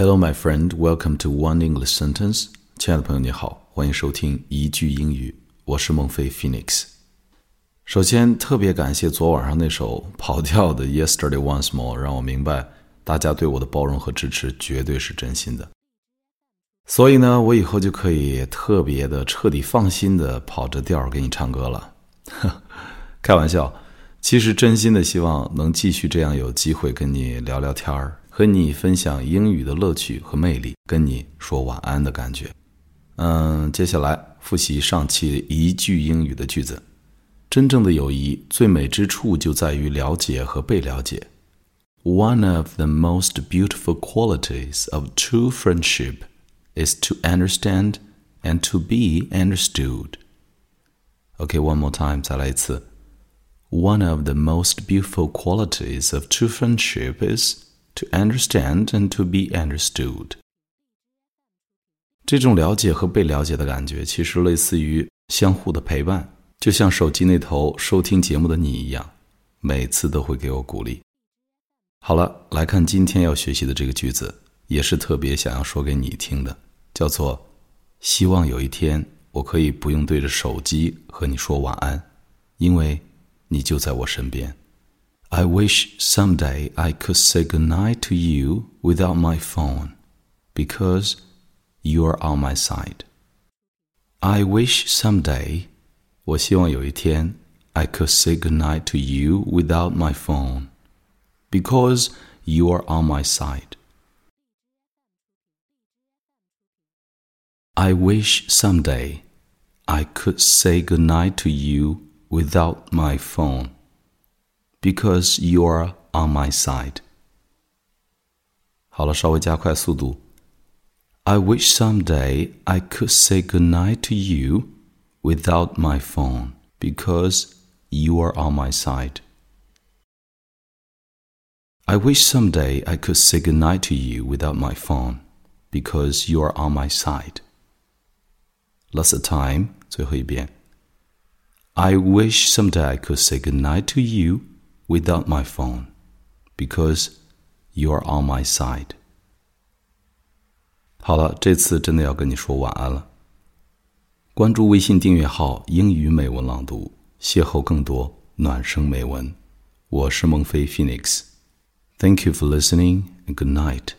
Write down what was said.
Hello, my friend. Welcome to One English Sentence. 亲爱的朋友，你好，欢迎收听一句英语。我是孟非 Phoenix。首先，特别感谢昨晚上那首跑调的《Yesterday Once More》，让我明白大家对我的包容和支持绝对是真心的。所以呢，我以后就可以特别的、彻底放心的跑着调给你唱歌了。开玩笑，其实真心的希望能继续这样有机会跟你聊聊天儿，和你分享英语的乐趣和魅力，跟你说晚安的感觉。嗯，接下来复习上期一句英语的句子。真正的友谊最美之处就在于了解和被了解。One of the most beautiful qualities of true friendship is to understand and to be understood. Okay, one more time. 再来一次。One of the most beautiful qualities of true friendship is to understand and to be understood. 这种了解和被了解的感觉，其实类似于相互的陪伴，就像手机那头收听节目的你一样，每次都会给我鼓励。好了，来看今天要学习的这个句子，也是特别想要说给你听的，叫做“希望有一天”。我可以不用对着手机和你说晚安，因为你就在我身边。I wish someday I could say goodnight to you without my phone, because you are on my side. I wish someday，我希望有一天 I could say goodnight to you without my phone, because you are on my side. I wish someday I could say goodnight to you without my phone because you are on my side. 好了，稍微加快速度。I wish someday I could say goodnight to you without my phone because you are on my side. I wish someday I could say goodnight to you without my phone because you are on my side. Lots of time，最后一遍。I wish someday I could say goodnight to you without my phone, because you are on my side. 好了，这次真的要跟你说晚安了。关注微信订阅号“英语美文朗读”，邂逅更多暖声美文。我是孟非 Phoenix。Thank you for listening and good night.